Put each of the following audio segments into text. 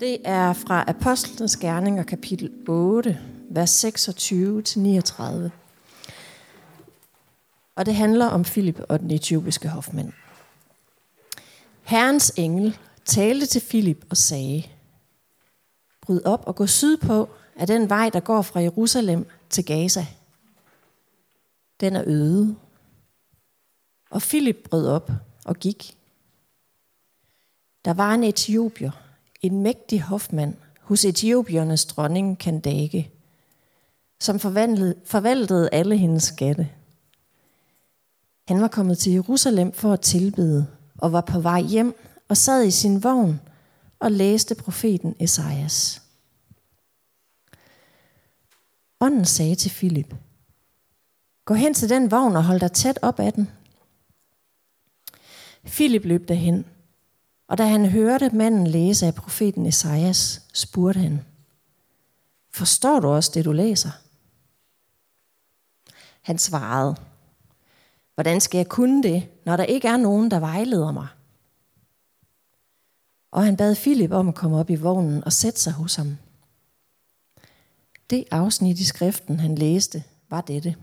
Det er fra Apostlenes Gerninger, kapitel 8, vers 26-39. Og det handler om Filip og den etiopiske hofmand. Herrens engel talte til Filip og sagde, Bryd op og gå sydpå af den vej, der går fra Jerusalem til Gaza. Den er øde. Og Filip brød op og gik. Der var en etiopier, en mægtig hofmand hos etiopiernes dronning Kandake, som forvaltede alle hendes skatte. Han var kommet til Jerusalem for at tilbede, og var på vej hjem og sad i sin vogn og læste profeten Esajas. Ånden sagde til Filip, Gå hen til den vogn og hold dig tæt op ad den. Filip løb derhen, og da han hørte manden læse af profeten Esajas, spurgte han, Forstår du også det, du læser? Han svarede, Hvordan skal jeg kunne det, når der ikke er nogen, der vejleder mig? Og han bad Filip om at komme op i vognen og sætte sig hos ham. Det afsnit i skriften, han læste, var dette.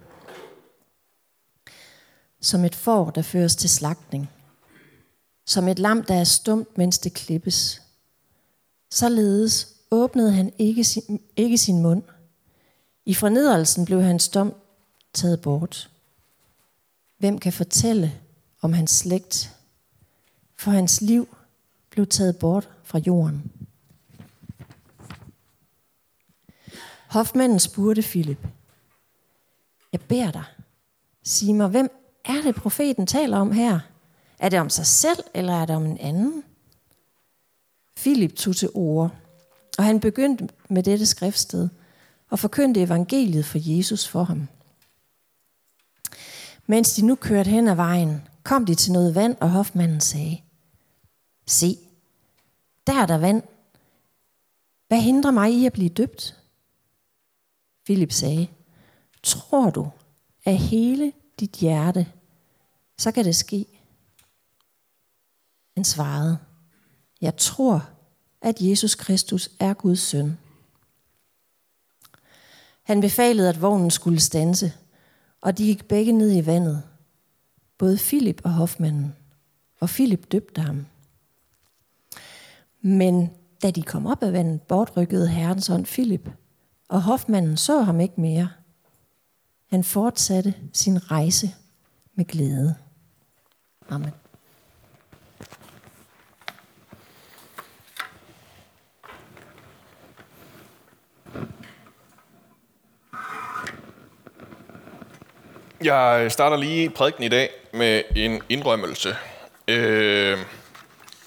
Som et får, der føres til slagtning. Som et lam, der er stumt, mens det klippes. Således åbnede han ikke sin, ikke sin mund. I fornedrelsen blev hans dom taget bort. Hvem kan fortælle om hans slægt? For hans liv blev taget bort fra jorden. Hofmanden spurgte Filip, jeg beder dig, sig mig, hvem er det, profeten taler om her? Er det om sig selv, eller er det om en anden? Filip tog til ord, og han begyndte med dette skriftsted og forkyndte evangeliet for Jesus for ham. Mens de nu kørte hen ad vejen, kom de til noget vand, og hofmanden sagde, Se, der er der vand. Hvad hindrer mig i at blive døbt? Philip sagde, tror du af hele dit hjerte, så kan det ske. Han svarede, jeg tror, at Jesus Kristus er Guds søn. Han befalede, at vognen skulle stanse, og de gik begge ned i vandet, både Filip og hofmanden, og Filip døbte ham. Men da de kom op af vandet, bortrykkede herrens ånd Filip, og hofmanden så ham ikke mere. Han fortsatte sin rejse med glæde. Amen. Jeg starter lige prædiken i dag med en indrømmelse. Øh,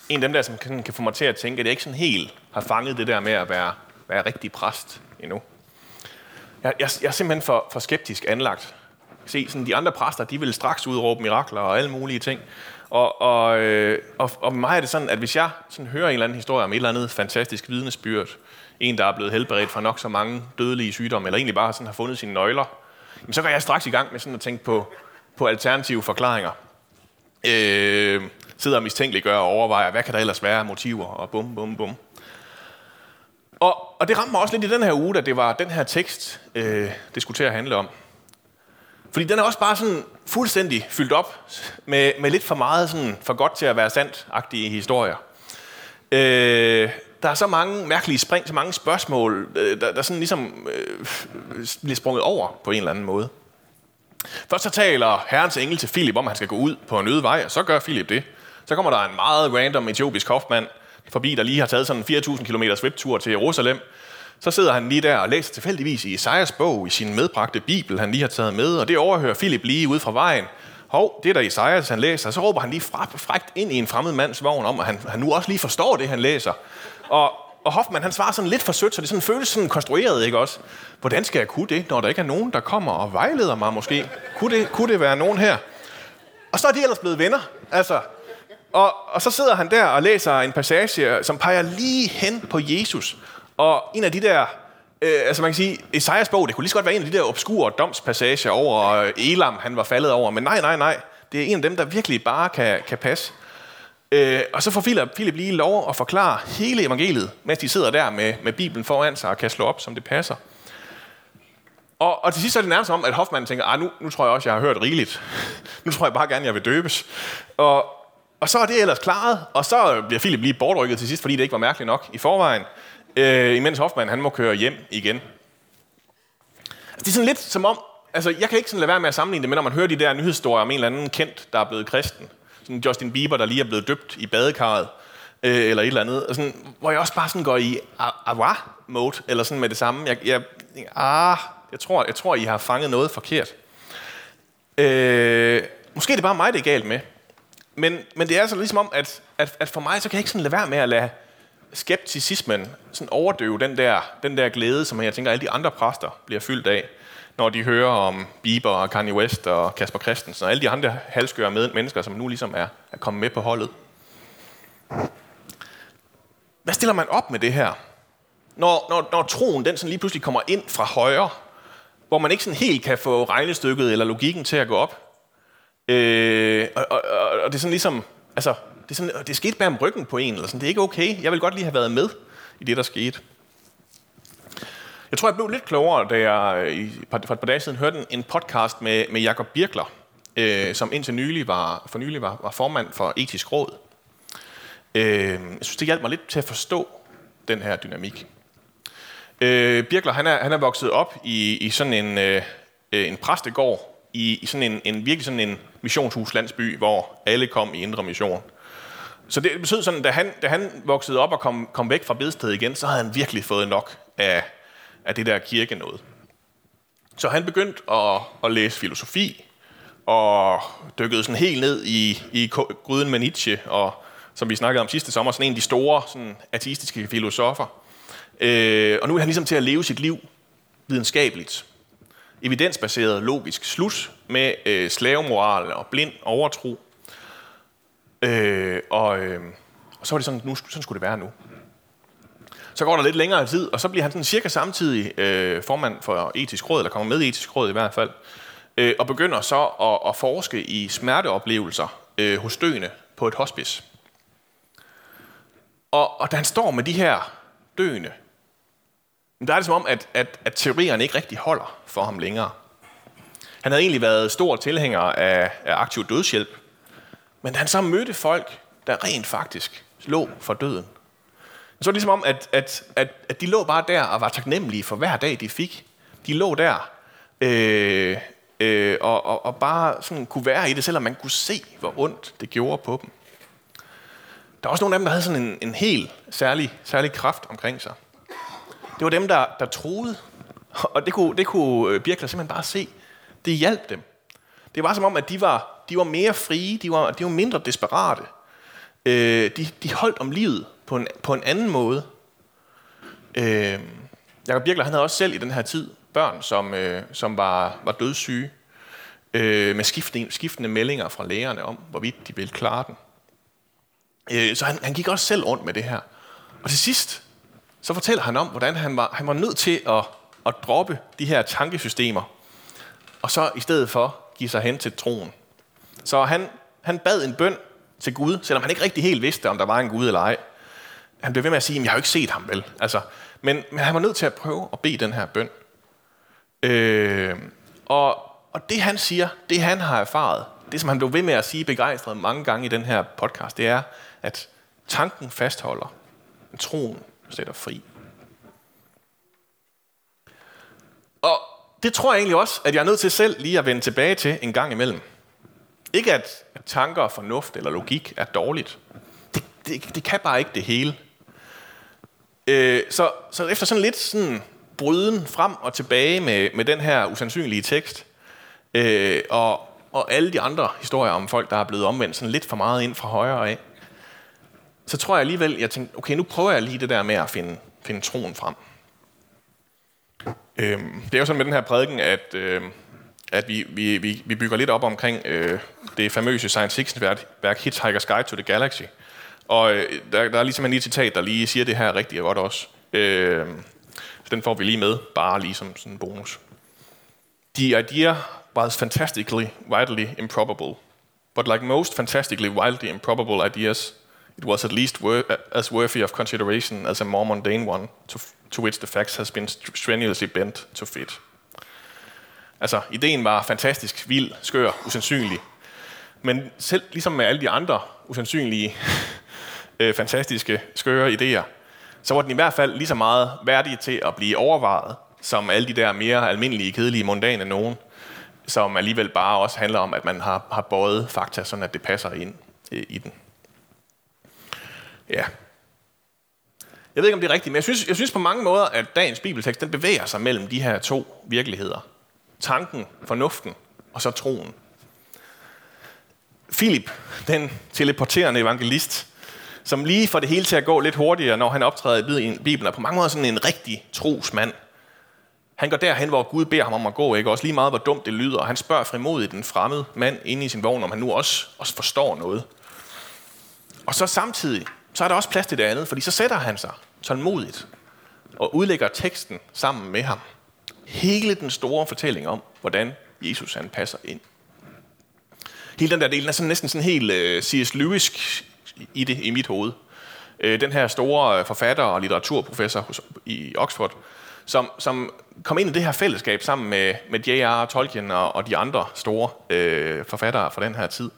en af dem der, som kan, kan få mig til at tænke, at jeg ikke sådan helt har fanget det der med at være, være rigtig præst endnu. Jeg, jeg, jeg er simpelthen for, for skeptisk anlagt. Se, sådan de andre præster, de vil straks udråbe mirakler og alle mulige ting. Og, og, øh, og, og mig er det sådan, at hvis jeg sådan hører en eller anden historie om et eller andet fantastisk vidnesbyrd, en, der er blevet helbredt for nok så mange dødelige sygdomme, eller egentlig bare sådan har fundet sine nøgler, men så går jeg straks i gang med sådan at tænke på, på alternative forklaringer. Øh, sidder og mistænkeliggør og overvejer, hvad kan der ellers være motiver, og bum, bum, bum. Og, og det ramte mig også lidt i den her uge, at det var den her tekst, øh, det skulle til at handle om. Fordi den er også bare sådan fuldstændig fyldt op med, med lidt for meget sådan for godt til at være sandt-agtige historier. Øh, der er så mange mærkelige spring, så mange spørgsmål, øh, der, der sådan ligesom øh, bliver sprunget over på en eller anden måde. Først så taler herrens engel til Filip om, at han skal gå ud på en øde vej, og så gør Filip det. Så kommer der en meget random etiopisk hofmand forbi, der lige har taget sådan en 4.000 km sviptur til Jerusalem. Så sidder han lige der og læser tilfældigvis i Isaias bog i sin medbragte bibel, han lige har taget med, og det overhører Filip lige ud fra vejen. Hov, det er der Isaias, han læser. Så råber han lige frækt ind i en fremmed mands vogn om, at han, han nu også lige forstår det, han læser. Og, og Hoffmann, han svarer sådan lidt for sødt, så det sådan føles sådan konstrueret, ikke også? Hvordan skal jeg kunne det, når der ikke er nogen, der kommer og vejleder mig måske? Kunne det, kunne det være nogen her? Og så er de ellers blevet venner. Altså, og, og så sidder han der og læser en passage, øh, som peger lige hen på Jesus. Og en af de der, øh, altså man kan sige, Esajas bog, det kunne lige så godt være en af de der obskure domspassager over øh, Elam, han var faldet over. Men nej, nej, nej. Det er en af dem, der virkelig bare kan, kan passe. Øh, og så får Philip, Philip lige lov at forklare hele evangeliet, mens de sidder der med, med Bibelen foran sig og kan slå op, som det passer. Og, og til sidst er det nærmest om, at Hoffmann tænker, ah, nu, nu tror jeg også, jeg har hørt rigeligt. nu tror jeg bare gerne, jeg vil døbes. Og, og så er det ellers klaret, og så bliver Philip lige bortrykket til sidst, fordi det ikke var mærkeligt nok i forvejen, øh, imens Hoffmann han må køre hjem igen. Altså, det er sådan lidt som om, altså jeg kan ikke sådan lade være med at sammenligne det med, når man hører de der nyhedshistorier om en eller anden kendt, der er blevet kristen. Sådan Justin Bieber, der lige er blevet døbt i badekarret, øh, eller et eller andet. Og sådan, hvor jeg også bare sådan går i awa-mode, eller sådan med det samme. Jeg, jeg, ah, jeg tror, jeg tror, I har fanget noget forkert. Øh, måske er det bare mig, det er galt med. Men, men det er altså ligesom om, at, at, at for mig, så kan jeg ikke sådan lade være med at lade skepticismen sådan overdøve den der, den der glæde, som jeg tænker, alle de andre præster bliver fyldt af, når de hører om Bieber og Kanye West og Kasper Christensen og alle de andre halskøre med mennesker, som nu ligesom er, er kommet med på holdet. Hvad stiller man op med det her? Når, når, når troen den sådan lige pludselig kommer ind fra højre, hvor man ikke sådan helt kan få regnestykket eller logikken til at gå op. Øh, og, og, og, det er sådan ligesom, altså, det, er sådan, det er sket bag om ryggen på en, eller sådan. det er ikke okay. Jeg vil godt lige have været med i det, der skete. Jeg tror, jeg blev lidt klogere, da jeg øh, i, for et par dage siden hørte en podcast med, med Jakob Birkler, øh, som indtil nylig var, for nylig var, var formand for etisk råd. Øh, jeg synes, det hjalp mig lidt til at forstå den her dynamik. Øh, Birkler, han er, han er vokset op i, i sådan en, øh, en præstegård, i, i sådan en, en virkelig sådan en missionshuslandsby, hvor alle kom i indre mission. Så det betød sådan, da han, da han voksede op og kom, kom væk fra bedsted igen, så havde han virkelig fået nok af, af det der kirke noget. Så han begyndte at, at læse filosofi, og dykkede sådan helt ned i, i gryden med Nietzsche, og som vi snakkede om sidste sommer, sådan en af de store sådan, ateistiske filosofer. Øh, og nu er han ligesom til at leve sit liv videnskabeligt. Evidensbaseret, logisk. Slut med øh, slavemoral og blind overtro. Øh, og, øh, og så var det sådan, nu, sådan skulle det være nu. Så går der lidt længere tid, og så bliver han sådan cirka samtidig øh, formand for etisk råd, eller kommer med i etisk råd i hvert fald, øh, og begynder så at, at forske i smerteoplevelser øh, hos døende på et hospice. Og, og da han står med de her døende, der er det som om, at, at, at teorierne ikke rigtig holder for ham længere. Han havde egentlig været stor tilhænger af, af aktiv dødshjælp, men da han så mødte folk, der rent faktisk lå for døden, så var det ligesom om, at, at, at, at de lå bare der og var taknemmelige for hver dag, de fik. De lå der øh, øh, og, og, og bare sådan kunne være i det, selvom man kunne se, hvor ondt det gjorde på dem. Der var også nogle af dem, der havde sådan en, en helt særlig, særlig kraft omkring sig. Det var dem, der, der troede, og det kunne, det kunne øh, Birkler simpelthen bare se. Det hjalp dem. Det var som om, at de var, de var mere frie, de var, de var mindre desperate. Øh, de, de holdt om livet på en, på en anden måde. Øh, Jakob Birkler, han havde også selv i den her tid børn, som, øh, som var, var dødssyge, øh, med skiftende, skiftende meldinger fra lægerne om, hvorvidt de ville klare den. Øh, så han, han gik også selv rundt med det her. Og til sidst, så fortæller han om, hvordan han var, han var nødt til at, at droppe de her tankesystemer, og så i stedet for give sig hen til troen. Så han, han bad en bøn til Gud, selvom han ikke rigtig helt vidste, om der var en Gud eller ej. Han blev ved med at sige, at jeg har jo ikke set ham vel. Altså, men, men han var nødt til at prøve at bede den her bøn. Øh, og, og det han siger, det han har erfaret, det som han blev ved med at sige begejstret mange gange i den her podcast, det er, at tanken fastholder, troen sætter fri. Og det tror jeg egentlig også, at jeg er nødt til selv lige at vende tilbage til en gang imellem. Ikke at, tanker tanker, fornuft eller logik er dårligt. Det, det, det kan bare ikke det hele. Øh, så, så efter sådan lidt sådan bryden frem og tilbage med, med den her usandsynlige tekst, øh, og, og alle de andre historier om folk, der er blevet omvendt sådan lidt for meget ind fra højre af, så tror jeg alligevel, jeg tænkte, okay, nu prøver jeg lige det der med at finde, finde troen frem. Øh, det er jo sådan med den her prædiken, at, øh, at vi, vi, vi, vi bygger lidt op omkring øh, det famøse science fiction værk Hitchhiker's Guide to the Galaxy. Og øh, der, der er ligesom en lille citat, der lige siger det her rigtig godt også. Øh, så den får vi lige med, bare lige som sådan en bonus. The idea was fantastically, wildly improbable. But like most fantastically, wildly improbable ideas, it was at least wor- as worthy of consideration as a more mundane one, to, to which the facts has been strenuously bent to fit. Altså, ideen var fantastisk, vild, skør, usandsynlig. Men selv ligesom med alle de andre usandsynlige, øh, fantastiske, skøre idéer, så var den i hvert fald lige så meget værdig til at blive overvejet, som alle de der mere almindelige, kedelige, mundane nogen, som alligevel bare også handler om, at man har, har bøjet fakta, sådan at det passer ind øh, i den. Ja. Jeg ved ikke, om det er rigtigt, men jeg synes, jeg synes på mange måder, at dagens bibeltekst, den bevæger sig mellem de her to virkeligheder. Tanken, fornuften og så troen. Philip, den teleporterende evangelist, som lige får det hele til at gå lidt hurtigere, når han optræder i Bibelen, er på mange måder sådan en rigtig trosmand. Han går derhen, hvor Gud beder ham om at gå, ikke? også lige meget, hvor dumt det lyder, og han spørger frimodigt den fremmede mand inde i sin vogn, om han nu også, også forstår noget. Og så samtidig, så er der også plads til det andet, fordi så sætter han sig tålmodigt og udlægger teksten sammen med ham. Hele den store fortælling om, hvordan Jesus han passer ind. Hele den der del er sådan næsten sådan helt øh, C.S. Lewis i det i mit hoved. Uh, den her store øh, forfatter og litteraturprofessor hos, i Oxford, som, som kom ind i det her fællesskab sammen med, med J.R. Tolkien og, og de andre store øh, forfattere fra den her tid.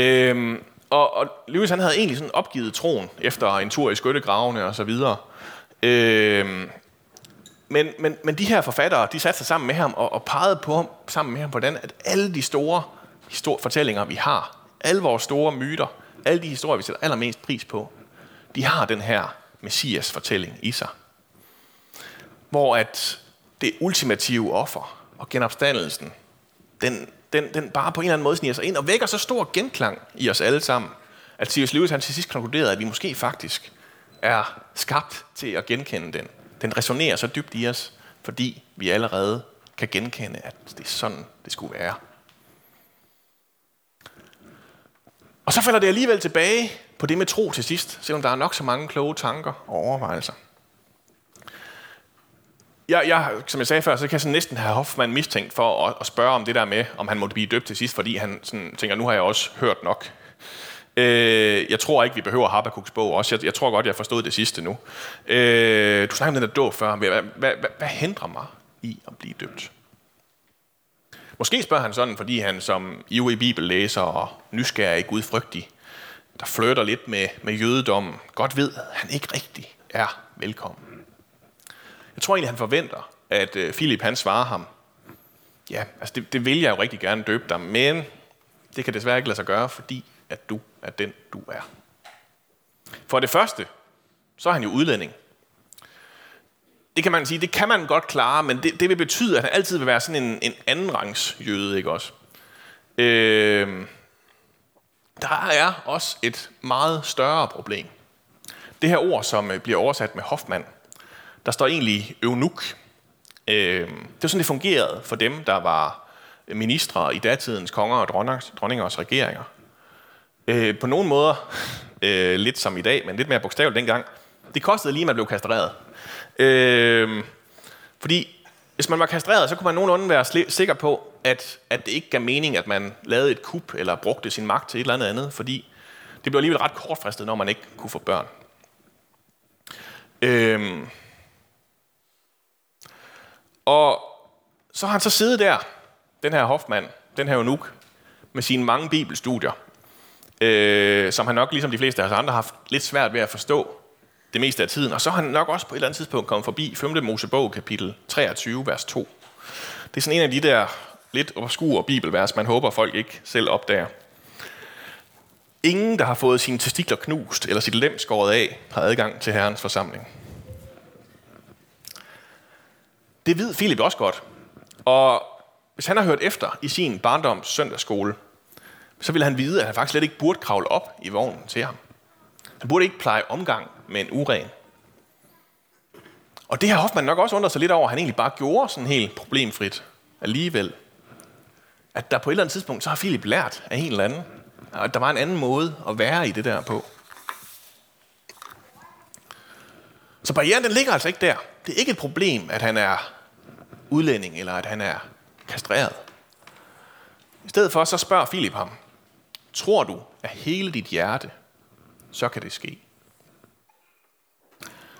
Uh, og, og Lewis han havde egentlig sådan opgivet troen efter en tur i skyttegravene og så videre. Øh, men, men, men de her forfattere, de satte sig sammen med ham og, og pegede på ham, sammen med ham, hvordan at alle de store histor- fortællinger, vi har, alle vores store myter, alle de historier, vi sætter allermest pris på, de har den her Messias fortælling i sig. Hvor at det ultimative offer og genopstandelsen, den, den, den bare på en eller anden måde sniger sig ind og vækker så stor genklang i os alle sammen, at C.S. Lewis han til sidst konkluderede, at vi måske faktisk er skabt til at genkende den. Den resonerer så dybt i os, fordi vi allerede kan genkende, at det er sådan, det skulle være. Og så falder det alligevel tilbage på det med tro til sidst, selvom der er nok så mange kloge tanker og overvejelser. Jeg, jeg, som jeg sagde før, så kan jeg sådan næsten have Hoffmann mistænkt for at, at spørge om det der med, om han måtte blive døbt til sidst, fordi han sådan tænker, nu har jeg også hørt nok. Øh, jeg tror ikke, vi behøver Habakkuk's bog også. Jeg, jeg tror godt, jeg har forstået det sidste nu. Øh, du snakker om den der dåb før. Hvad, hvad, hvad, hvad hindrer mig i at blive døbt? Måske spørger han sådan, fordi han som ivrig bibellæser og nysgerrig gudfrygtig, der flytter lidt med, med jødedommen, godt ved, at han ikke rigtig er velkommen. Jeg tror egentlig, han forventer, at øh, Philip han svarer ham, ja, altså det, det vil jeg jo rigtig gerne døbe dig, men det kan desværre ikke lade sig gøre, fordi at du er den, du er. For det første, så er han jo udlænding. Det kan man sige, det kan man godt klare, men det, det vil betyde, at han altid vil være sådan en, en anden rangs jøde, ikke også? Øh, der er også et meget større problem. Det her ord, som øh, bliver oversat med Hoffmann, der står egentlig eunuk. Øh, det var sådan, det fungerede for dem, der var ministre i datidens konger og dronningers regeringer. Øh, på nogle måder, øh, lidt som i dag, men lidt mere bogstaveligt dengang, det kostede lige, at man blev kastreret. Øh, fordi hvis man var kastreret, så kunne man nogenlunde være sikker på, at, at det ikke gav mening, at man lavede et kup eller brugte sin magt til et eller andet andet, fordi det blev alligevel ret kortfristet, når man ikke kunne få børn. Øh, og så har han så siddet der, den her hofmand, den her Unuk, med sine mange bibelstudier, øh, som han nok, ligesom de fleste af os andre, har haft lidt svært ved at forstå det meste af tiden. Og så har han nok også på et eller andet tidspunkt kommet forbi 5. Mosebog, kapitel 23, vers 2. Det er sådan en af de der lidt obskure bibelvers, man håber, folk ikke selv opdager. Ingen, der har fået sine testikler knust eller sit lem skåret af, har adgang til Herrens forsamling. Det ved Philip også godt. Og hvis han har hørt efter i sin barndoms søndagsskole, så vil han vide, at han faktisk slet ikke burde kravle op i vognen til ham. Han burde ikke pleje omgang men uren. Og det har Hoffmann nok også undret sig lidt over, at han egentlig bare gjorde sådan helt problemfrit alligevel. At der på et eller andet tidspunkt, så har Philip lært af en eller anden, at der var en anden måde at være i det der på. Så barrieren den ligger altså ikke der. Det er ikke et problem, at han er udlænding, eller at han er kastreret. I stedet for, så spørger Philip ham, tror du af hele dit hjerte, så kan det ske.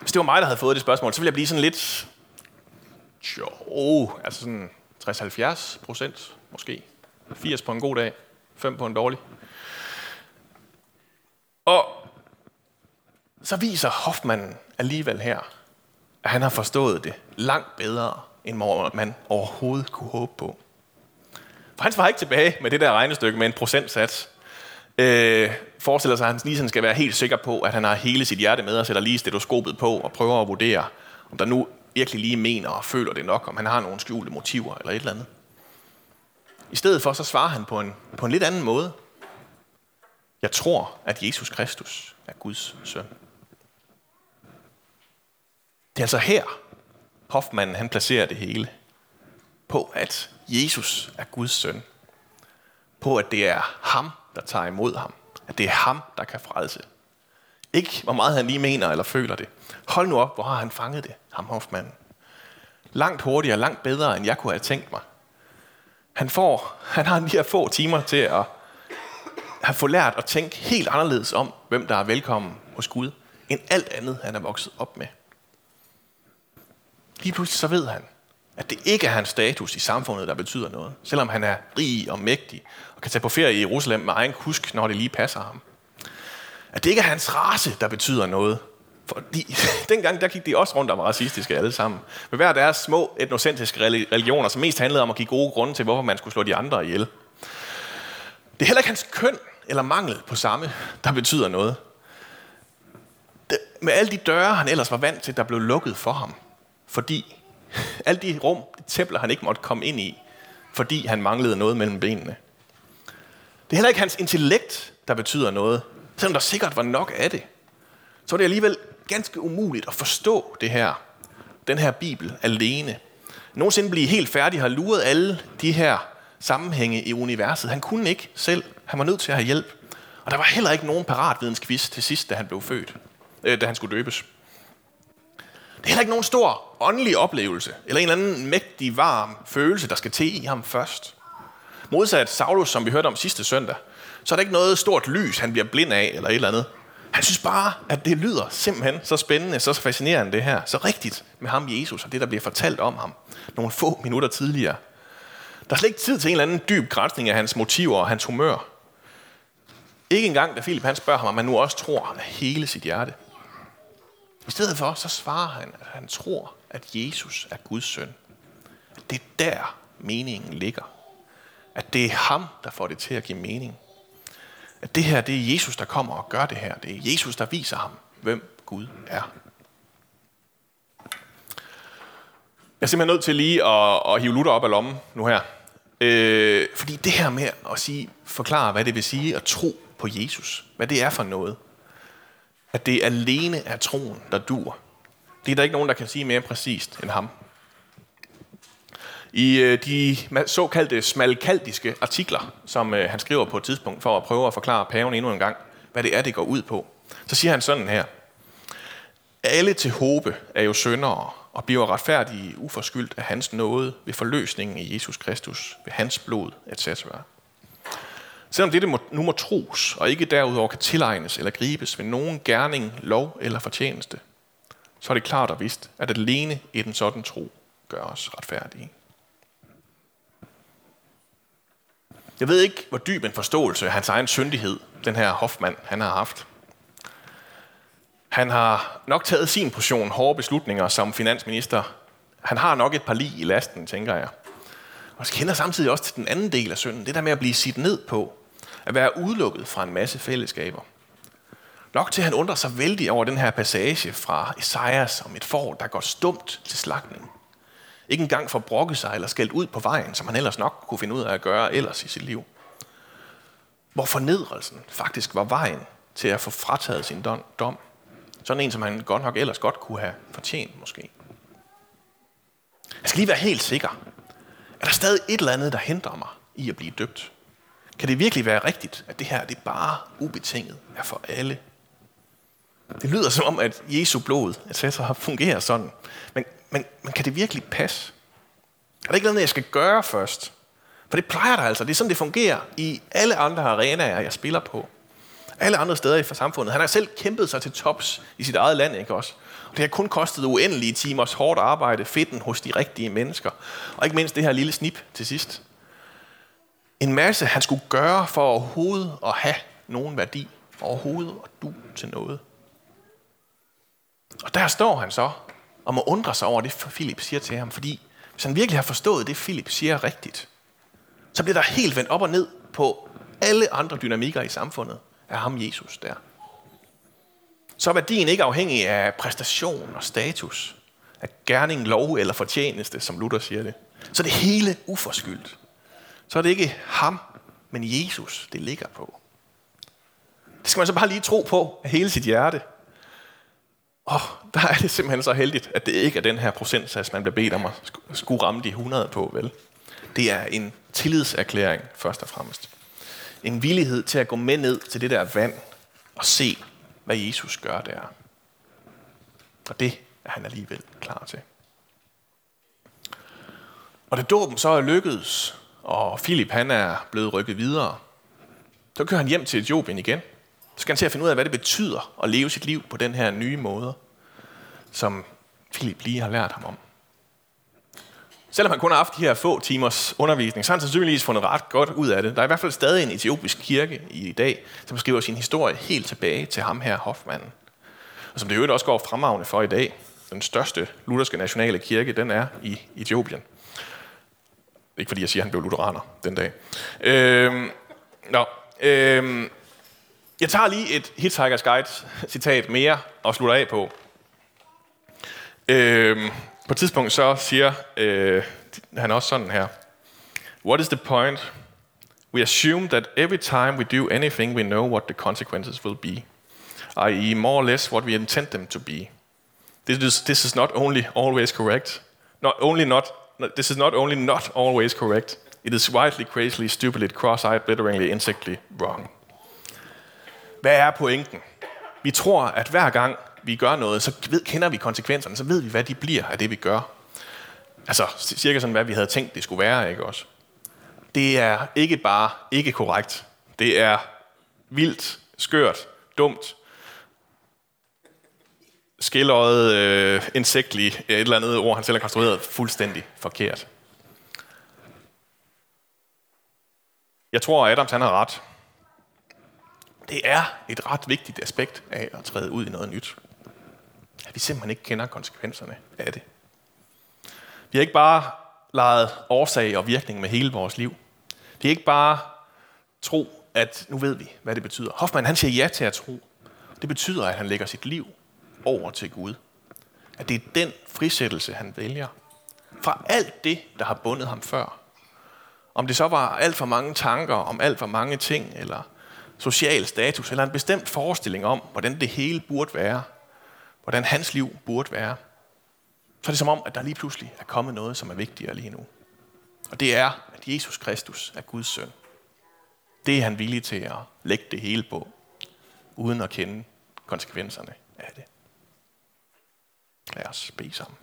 Hvis det var mig, der havde fået det spørgsmål, så ville jeg blive sådan lidt... Jo, altså sådan 60-70 procent måske. 80 på en god dag, 5 på en dårlig. Og så viser Hoffmann alligevel her, at han har forstået det langt bedre, end man overhovedet kunne håbe på. For han svarer ikke tilbage med det der regnestykke med en procentsats. Øh, forestiller sig, at han lige sådan skal være helt sikker på, at han har hele sit hjerte med og sætter lige stetoskopet på og prøver at vurdere, om der nu virkelig lige mener og føler det nok, om han har nogle skjulte motiver eller et eller andet. I stedet for, så svarer han på en, på en lidt anden måde. Jeg tror, at Jesus Kristus er Guds søn. Det er altså her, Hoffmann han placerer det hele. På at Jesus er Guds søn. På at det er ham, der tager imod ham. At det er ham, der kan frelse. Ikke hvor meget han lige mener eller føler det. Hold nu op, hvor har han fanget det, ham Hoffmann. Langt hurtigere, langt bedre, end jeg kunne have tænkt mig. Han, får, han har de her få timer til at have få lært at tænke helt anderledes om, hvem der er velkommen hos Gud, end alt andet, han er vokset op med. Lige pludselig så ved han, at det ikke er hans status i samfundet, der betyder noget. Selvom han er rig og mægtig og kan tage på ferie i Jerusalem med egen kusk, når det lige passer ham. At det ikke er hans race, der betyder noget. Fordi dengang der gik de også rundt og var racistiske alle sammen. Med hver deres små etnocentriske religioner, som mest handlede om at give gode grunde til, hvorfor man skulle slå de andre ihjel. Det er heller ikke hans køn eller mangel på samme, der betyder noget. Det, med alle de døre, han ellers var vant til, der blev lukket for ham. Fordi alle de rum, de templer, han ikke måtte komme ind i, fordi han manglede noget mellem benene. Det er heller ikke hans intellekt, der betyder noget, selvom der sikkert var nok af det. Så er det alligevel ganske umuligt at forstå det her, den her Bibel alene. Nogensinde blive helt færdig har luret alle de her sammenhænge i universet. Han kunne ikke selv. Han var nødt til at have hjælp. Og der var heller ikke nogen paratvidensquiz til sidst, da han blev født, øh, da han skulle døbes. Det er heller ikke nogen stor åndelig oplevelse, eller en eller anden mægtig, varm følelse, der skal til i ham først. Modsat Saulus, som vi hørte om sidste søndag, så er der ikke noget stort lys, han bliver blind af, eller et eller andet. Han synes bare, at det lyder simpelthen så spændende, så fascinerende det her, så rigtigt med ham Jesus, og det, der bliver fortalt om ham nogle få minutter tidligere. Der er slet ikke tid til en eller anden dyb grænsning af hans motiver og hans humør. Ikke engang, da Philip han spørger ham, om han nu også tror af hele sit hjerte. I stedet for, så svarer han, at han tror, at Jesus er Guds søn. Det er der, meningen ligger. At det er ham, der får det til at give mening. At det her, det er Jesus, der kommer og gør det her. Det er Jesus, der viser ham, hvem Gud er. Jeg er simpelthen nødt til lige at, at hive Luther op af lommen nu her. Øh, fordi det her med at sige, forklare, hvad det vil sige at tro på Jesus, hvad det er for noget, at det alene er troen, der dur. Det er der ikke nogen, der kan sige mere præcist end ham. I øh, de såkaldte smalkaldiske artikler, som øh, han skriver på et tidspunkt for at prøve at forklare paven endnu en gang, hvad det er, det går ud på, så siger han sådan her. Alle til håbe er jo syndere og bliver retfærdige uforskyldt af hans nåde ved forløsningen i Jesus Kristus, ved hans blod, etc. Selvom dette må, nu må tros, og ikke derudover kan tilegnes eller gribes ved nogen gerning, lov eller fortjeneste, så er det klart og vist, at alene i den sådan tro gør os retfærdige. Jeg ved ikke, hvor dyb en forståelse af hans egen syndighed, den her Hoffmann, han har haft. Han har nok taget sin portion hårde beslutninger som finansminister. Han har nok et par lig i lasten, tænker jeg. Og så kender samtidig også til den anden del af synden, det der med at blive sit ned på, at være udelukket fra en masse fællesskaber. Nok til at han undrer sig vældig over den her passage fra Esajas om et får, der går stumt til slagtning. Ikke engang for brokke sig eller skældt ud på vejen, som han ellers nok kunne finde ud af at gøre ellers i sit liv. Hvor fornedrelsen faktisk var vejen til at få frataget sin dom. Sådan en, som han godt nok ellers godt kunne have fortjent måske. Jeg skal lige være helt sikker. Er der stadig et eller andet, der hindrer mig i at blive døbt? Kan det virkelig være rigtigt, at det her det bare ubetinget er for alle? Det lyder som om, at Jesu blod, etc. fungerer sådan. Men, men, men kan det virkelig passe? Er der ikke noget, jeg skal gøre først? For det plejer der altså. Det er sådan, det fungerer i alle andre arenaer, jeg spiller på. alle andre steder i samfundet. Han har selv kæmpet sig til tops i sit eget land, ikke også? Og det har kun kostet uendelige timers hårdt arbejde, fedten hos de rigtige mennesker. Og ikke mindst det her lille snip til sidst. En masse, han skulle gøre for overhovedet at have nogen værdi. Overhovedet og du til noget. Og der står han så og må undre sig over det, Philip siger til ham. Fordi hvis han virkelig har forstået det, Philip siger rigtigt, så bliver der helt vendt op og ned på alle andre dynamikker i samfundet af ham Jesus der. Så er værdien ikke afhængig af præstation og status, af gerning, lov eller fortjeneste, som Luther siger det. Så det hele uforskyldt. Så er det ikke ham, men Jesus, det ligger på. Det skal man så bare lige tro på af hele sit hjerte. Og der er det simpelthen så heldigt, at det ikke er den her procentsats, man bliver bedt om at skulle ramme de 100 på, vel? Det er en tillidserklæring, først og fremmest. En villighed til at gå med ned til det der vand og se, hvad Jesus gør der. Og det er han alligevel klar til. Og da dåben så er lykkedes, og Filip han er blevet rykket videre, så kører han hjem til Etiopien igen. Så skal han til at finde ud af, hvad det betyder at leve sit liv på den her nye måde, som Filip lige har lært ham om. Selvom han kun har haft de her få timers undervisning, så har han sandsynligvis fundet ret godt ud af det. Der er i hvert fald stadig en etiopisk kirke i dag, som skriver sin historie helt tilbage til ham her, Hoffmannen. Og som det jo også går fremragende for i dag. Den største lutherske nationale kirke, den er i Etiopien. Ikke fordi jeg siger, at han blev lutheraner den dag. Øhm, nå, øhm, jeg tager lige et Hitchhiker's Guide citat mere og slutter af på. Øhm, på et tidspunkt så siger øh, han også sådan her. What is the point? We assume that every time we do anything, we know what the consequences will be. I.e. more or less what we intend them to be. This is, this is not only always correct, not only not, this is not only not always correct, it is wildly, crazily, stupidly, cross-eyed, blitteringly, insectly wrong. Hvad er pointen? Vi tror, at hver gang vi gør noget, så ved, kender vi konsekvenserne, så ved vi, hvad de bliver af det, vi gør. Altså cirka sådan, hvad vi havde tænkt, det skulle være, ikke også? Det er ikke bare ikke korrekt. Det er vildt, skørt, dumt, skilløjet, øh, insektlig, et eller andet ord, han selv har konstrueret, fuldstændig forkert. Jeg tror, at Adams han har ret. Det er et ret vigtigt aspekt af at træde ud i noget nyt at vi simpelthen ikke kender konsekvenserne af det. Vi har ikke bare leget årsag og virkning med hele vores liv. Det er ikke bare tro, at nu ved vi, hvad det betyder. Hoffmann han siger ja til at tro. Det betyder, at han lægger sit liv over til Gud. At det er den frisættelse, han vælger. Fra alt det, der har bundet ham før. Om det så var alt for mange tanker om alt for mange ting, eller social status, eller en bestemt forestilling om, hvordan det hele burde være, hvordan hans liv burde være, så er det som om, at der lige pludselig er kommet noget, som er vigtigere lige nu. Og det er, at Jesus Kristus er Guds søn. Det er han villig til at lægge det hele på, uden at kende konsekvenserne. Lad os bede sammen.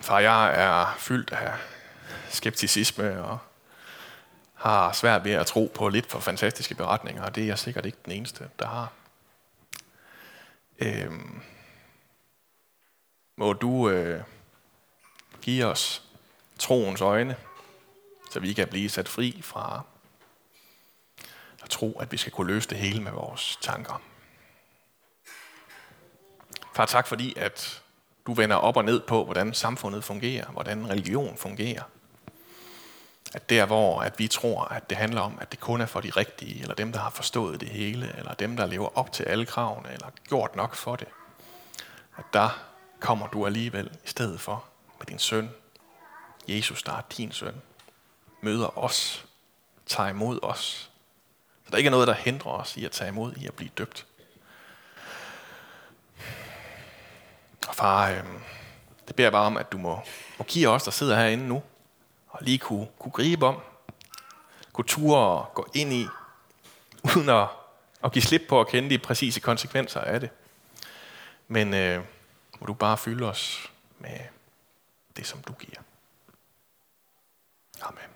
Far, jeg er fyldt af skepticisme og har svært ved at tro på lidt for fantastiske beretninger, og det er jeg sikkert ikke den eneste, der har. Øhm, må du øh, give os troens øjne, så vi kan blive sat fri fra at tro, at vi skal kunne løse det hele med vores tanker. Far, tak fordi, at du vender op og ned på, hvordan samfundet fungerer, hvordan religion fungerer at der hvor at vi tror, at det handler om, at det kun er for de rigtige, eller dem, der har forstået det hele, eller dem, der lever op til alle kravene, eller gjort nok for det, at der kommer du alligevel i stedet for med din søn, Jesus, der er din søn, møder os, tager imod os. Så der ikke er noget, der hindrer os i at tage imod, i at blive døbt. Far, øh, det beder jeg bare om, at du må, må give os, der sidder herinde nu, og lige kunne, kunne gribe om, kunne ture og gå ind i, uden at, at give slip på at kende de præcise konsekvenser af det. Men øh, må du bare fylde os med det, som du giver. Amen.